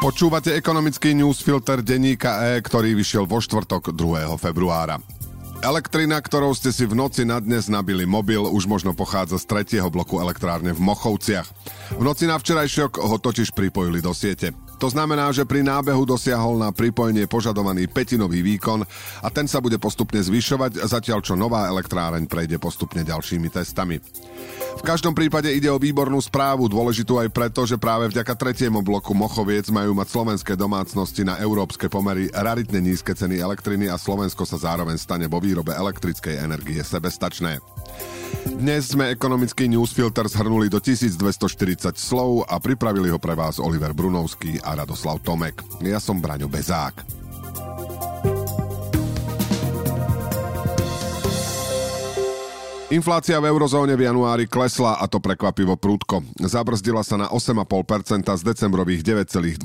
Počúvate ekonomický newsfilter denníka E, ktorý vyšiel vo štvrtok 2. februára. Elektrina, ktorou ste si v noci na dnes nabili mobil, už možno pochádza z tretieho bloku elektrárne v Mochovciach. V noci na včerajšok ho totiž pripojili do siete. To znamená, že pri nábehu dosiahol na pripojenie požadovaný petinový výkon a ten sa bude postupne zvyšovať, zatiaľ čo nová elektráreň prejde postupne ďalšími testami. V každom prípade ide o výbornú správu, dôležitú aj preto, že práve vďaka tretiemu bloku Mochoviec majú mať slovenské domácnosti na európske pomery raritne nízke ceny elektriny a Slovensko sa zároveň stane vo výrobe elektrickej energie sebestačné. Dnes sme ekonomický newsfilter zhrnuli do 1240 slov a pripravili ho pre vás Oliver Brunovský Radoslav Tomek. Ja som Braňo Bezák. Inflácia v eurozóne v januári klesla a to prekvapivo prúdko. Zabrzdila sa na 8,5% z decembrových 9,2%.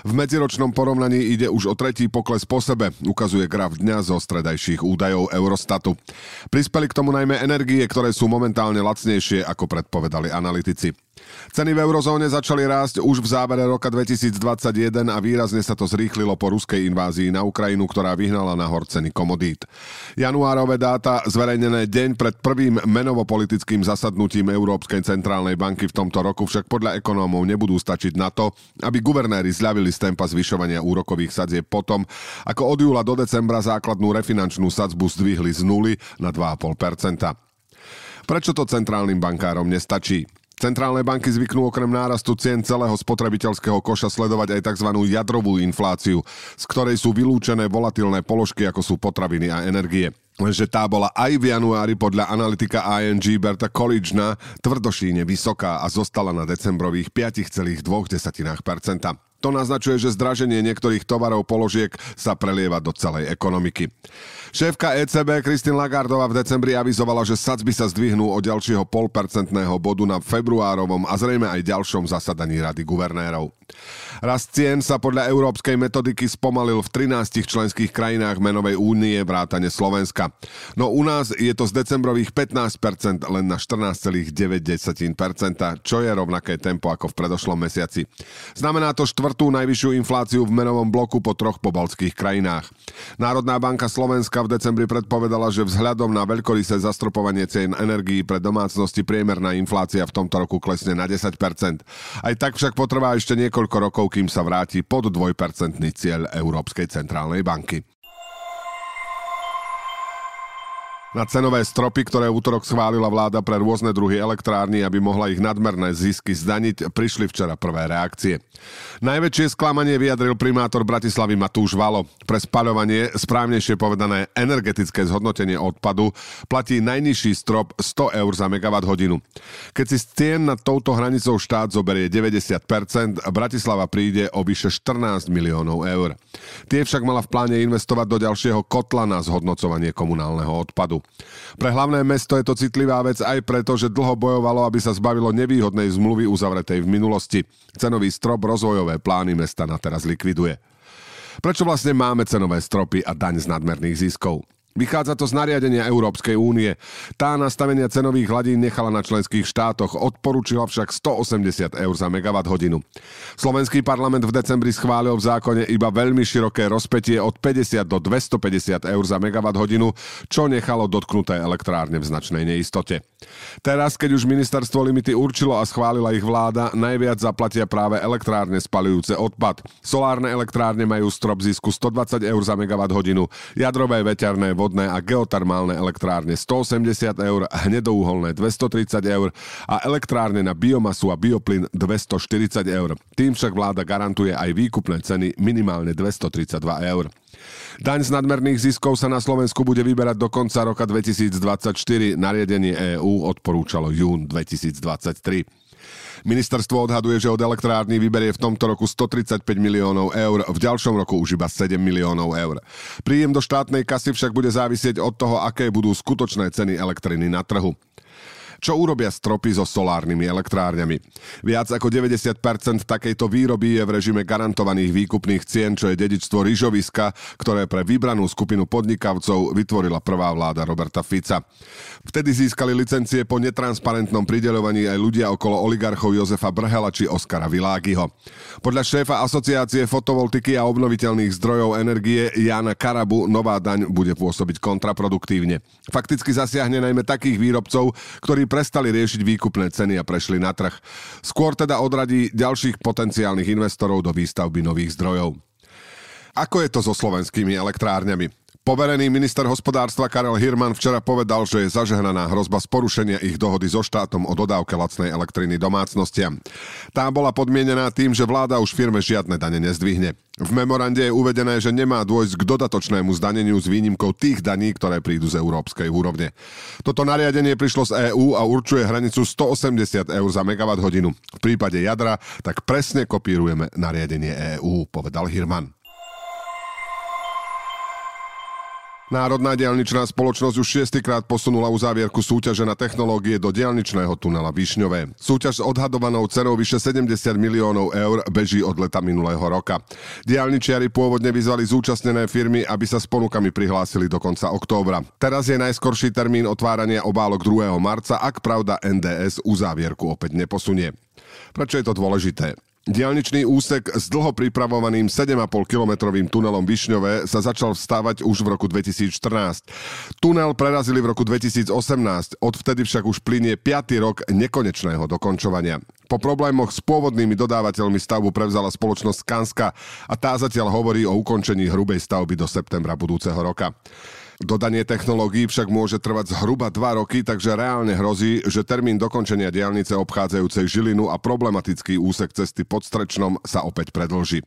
V medziročnom porovnaní ide už o tretí pokles po sebe, ukazuje graf dňa zo stredajších údajov Eurostatu. Prispeli k tomu najmä energie, ktoré sú momentálne lacnejšie, ako predpovedali analytici. Ceny v eurozóne začali rásť už v závere roka 2021 a výrazne sa to zrýchlilo po ruskej invázii na Ukrajinu, ktorá vyhnala nahor ceny komodít. Januárové dáta zverejnené deň pred prvým menovo-politickým zasadnutím Európskej centrálnej banky v tomto roku však podľa ekonómov nebudú stačiť na to, aby guvernéri zľavili z tempa zvyšovania úrokových sadzieb potom, ako od júla do decembra základnú refinančnú sadzbu zdvihli z nuly na 2,5%. Prečo to centrálnym bankárom nestačí? Centrálne banky zvyknú okrem nárastu cien celého spotrebiteľského koša sledovať aj tzv. jadrovú infláciu, z ktorej sú vylúčené volatilné položky ako sú potraviny a energie. Lenže tá bola aj v januári podľa analytika ING Berta Collegena tvrdošíne vysoká a zostala na decembrových 5,2%. To naznačuje, že zdraženie niektorých tovarov položiek sa prelieva do celej ekonomiky. Šéfka ECB Kristin Lagardová v decembri avizovala, že sadzby sa zdvihnú o ďalšieho polpercentného bodu na februárovom a zrejme aj ďalšom zasadaní Rady guvernérov. Rast cien sa podľa európskej metodiky spomalil v 13 členských krajinách menovej únie vrátane Slovenska. No u nás je to z decembrových 15% len na 14,9%, čo je rovnaké tempo ako v predošlom mesiaci. Znamená to štvrtú najvyššiu infláciu v menovom bloku po troch pobalských krajinách. Národná banka Slovenska v decembri predpovedala, že vzhľadom na veľkorysé zastropovanie cien energií pre domácnosti priemerná inflácia v tomto roku klesne na 10%. Aj tak však potrvá ešte niekoľko rokov, kým sa vráti pod 2% cieľ Európskej centrálnej banky. Na cenové stropy, ktoré útorok schválila vláda pre rôzne druhy elektrárny, aby mohla ich nadmerné zisky zdaniť, prišli včera prvé reakcie. Najväčšie sklamanie vyjadril primátor Bratislavy Matúš Valo. Pre spaľovanie, správnejšie povedané energetické zhodnotenie odpadu, platí najnižší strop 100 eur za megawatt hodinu. Keď si cien nad touto hranicou štát zoberie 90%, Bratislava príde o vyše 14 miliónov eur. Tie však mala v pláne investovať do ďalšieho kotla na zhodnocovanie komunálneho odpadu. Pre hlavné mesto je to citlivá vec aj preto, že dlho bojovalo, aby sa zbavilo nevýhodnej zmluvy uzavretej v minulosti. Cenový strop rozvojové plány mesta na teraz likviduje. Prečo vlastne máme cenové stropy a daň z nadmerných ziskov? Vychádza to z nariadenia Európskej únie. Tá nastavenia cenových hladín nechala na členských štátoch, odporúčila však 180 eur za megawatt hodinu. Slovenský parlament v decembri schválil v zákone iba veľmi široké rozpetie od 50 do 250 eur za megawatt hodinu, čo nechalo dotknuté elektrárne v značnej neistote. Teraz, keď už ministerstvo limity určilo a schválila ich vláda, najviac zaplatia práve elektrárne spalujúce odpad. Solárne elektrárne majú strop zisku 120 eur za megawatt hodinu, jadrové veterné vodné a geotermálne elektrárne 180 eur, hnedouholné 230 eur a elektrárne na biomasu a bioplyn 240 eur. Tým však vláda garantuje aj výkupné ceny minimálne 232 eur. Daň z nadmerných ziskov sa na Slovensku bude vyberať do konca roka 2024. Nariadenie EÚ odporúčalo jún 2023. Ministerstvo odhaduje, že od elektrárny vyberie v tomto roku 135 miliónov eur, v ďalšom roku už iba 7 miliónov eur. Príjem do štátnej kasy však bude závisieť od toho, aké budú skutočné ceny elektriny na trhu. Čo urobia stropy so solárnymi elektrárňami? Viac ako 90% takejto výroby je v režime garantovaných výkupných cien, čo je dedičstvo ryžoviska, ktoré pre vybranú skupinu podnikavcov vytvorila prvá vláda Roberta Fica. Vtedy získali licencie po netransparentnom prideľovaní aj ľudia okolo oligarchov Jozefa Brhela či Oskara Világiho. Podľa šéfa asociácie fotovoltiky a obnoviteľných zdrojov energie Jana Karabu nová daň bude pôsobiť kontraproduktívne. Fakticky zasiahne najmä takých výrobcov, ktorí prestali riešiť výkupné ceny a prešli na trh. Skôr teda odradí ďalších potenciálnych investorov do výstavby nových zdrojov. Ako je to so slovenskými elektrárňami? Poverený minister hospodárstva Karel Hirman včera povedal, že je zažehnaná hrozba z porušenia ich dohody so štátom o dodávke lacnej elektriny domácnostiam. Tá bola podmienená tým, že vláda už firme žiadne dane nezdvihne. V memorande je uvedené, že nemá dôjsť k dodatočnému zdaneniu s výnimkou tých daní, ktoré prídu z európskej úrovne. Toto nariadenie prišlo z EÚ a určuje hranicu 180 eur za megawatt hodinu. V prípade jadra tak presne kopírujeme nariadenie EÚ, povedal Hirman. Národná diaľničná spoločnosť už šiestýkrát posunula uzávierku súťaže na technológie do diaľničného tunela Višňové. Súťaž s odhadovanou cenou vyše 70 miliónov eur beží od leta minulého roka. Diaľničiari pôvodne vyzvali zúčastnené firmy, aby sa s ponukami prihlásili do konca októbra. Teraz je najskorší termín otvárania obálok 2. marca, ak pravda NDS uzávierku opäť neposunie. Prečo je to dôležité? Dialničný úsek s dlho pripravovaným 7,5-kilometrovým tunelom Višňové sa začal vstávať už v roku 2014. Tunel prerazili v roku 2018, odvtedy však už plinie 5. rok nekonečného dokončovania. Po problémoch s pôvodnými dodávateľmi stavbu prevzala spoločnosť Kanska a tá zatiaľ hovorí o ukončení hrubej stavby do septembra budúceho roka. Dodanie technológií však môže trvať zhruba 2 roky, takže reálne hrozí, že termín dokončenia diálnice obchádzajúcej Žilinu a problematický úsek cesty pod Strečnom sa opäť predlží.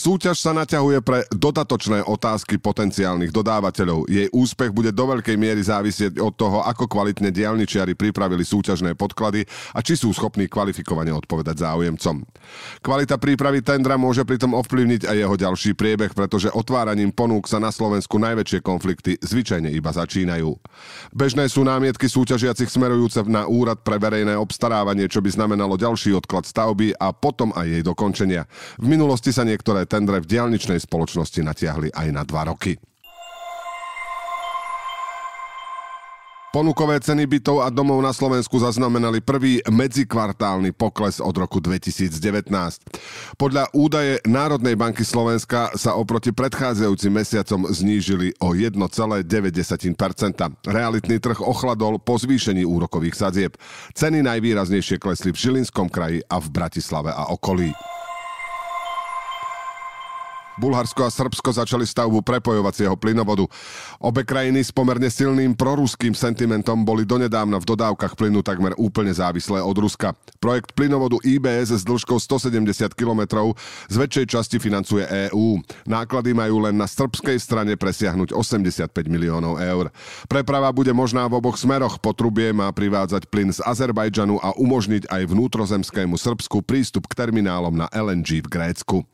Súťaž sa naťahuje pre dodatočné otázky potenciálnych dodávateľov. Jej úspech bude do veľkej miery závisieť od toho, ako kvalitne dialničiari pripravili súťažné podklady a či sú schopní kvalifikovane odpovedať záujemcom. Kvalita prípravy tendra môže pritom ovplyvniť aj jeho ďalší priebeh, pretože otváraním ponúk sa na Slovensku najväčšie konflikty zvyčajne iba začínajú. Bežné sú námietky súťažiacich smerujúce na úrad pre verejné obstarávanie, čo by znamenalo ďalší odklad stavby a potom aj jej dokončenia. V minulosti sa Niektoré tendre v diálničnej spoločnosti natiahli aj na dva roky. Ponukové ceny bytov a domov na Slovensku zaznamenali prvý medzikvartálny pokles od roku 2019. Podľa údaje Národnej banky Slovenska sa oproti predchádzajúcim mesiacom znížili o 1,9%. Realitný trh ochladol po zvýšení úrokových sadzieb. Ceny najvýraznejšie klesli v Žilinskom kraji a v Bratislave a okolí. Bulharsko a Srbsko začali stavbu prepojovacieho plynovodu. Obe krajiny s pomerne silným proruským sentimentom boli donedávna v dodávkach plynu takmer úplne závislé od Ruska. Projekt plynovodu IBS s dĺžkou 170 km z väčšej časti financuje EÚ. Náklady majú len na srbskej strane presiahnuť 85 miliónov eur. Preprava bude možná v oboch smeroch. Potrubie má privádzať plyn z Azerbajdžanu a umožniť aj vnútrozemskému Srbsku prístup k terminálom na LNG v Grécku.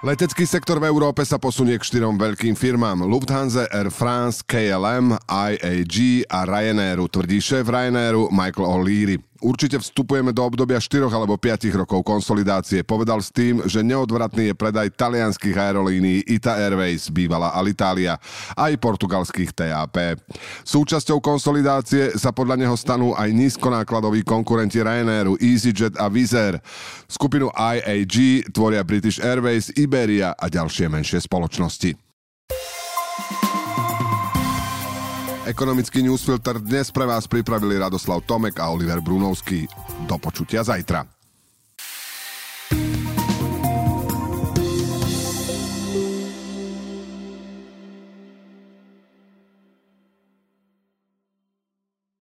Letecký sektor v Európe sa posunie k štyrom veľkým firmám. Lufthansa, Air France, KLM, IAG a Ryanairu, tvrdí šéf Ryanairu Michael O'Leary. Určite vstupujeme do obdobia 4 alebo 5 rokov konsolidácie. Povedal s tým, že neodvratný je predaj talianských aerolínií Ita Airways, bývala Alitalia, aj portugalských TAP. Súčasťou konsolidácie sa podľa neho stanú aj nízkonákladoví konkurenti Ryanairu, EasyJet a Air. Skupinu IAG tvoria British Airways, Iberia a ďalšie menšie spoločnosti. Ekonomický newsfilter dnes pre vás pripravili Radoslav Tomek a Oliver Brunovský. Do počutia zajtra.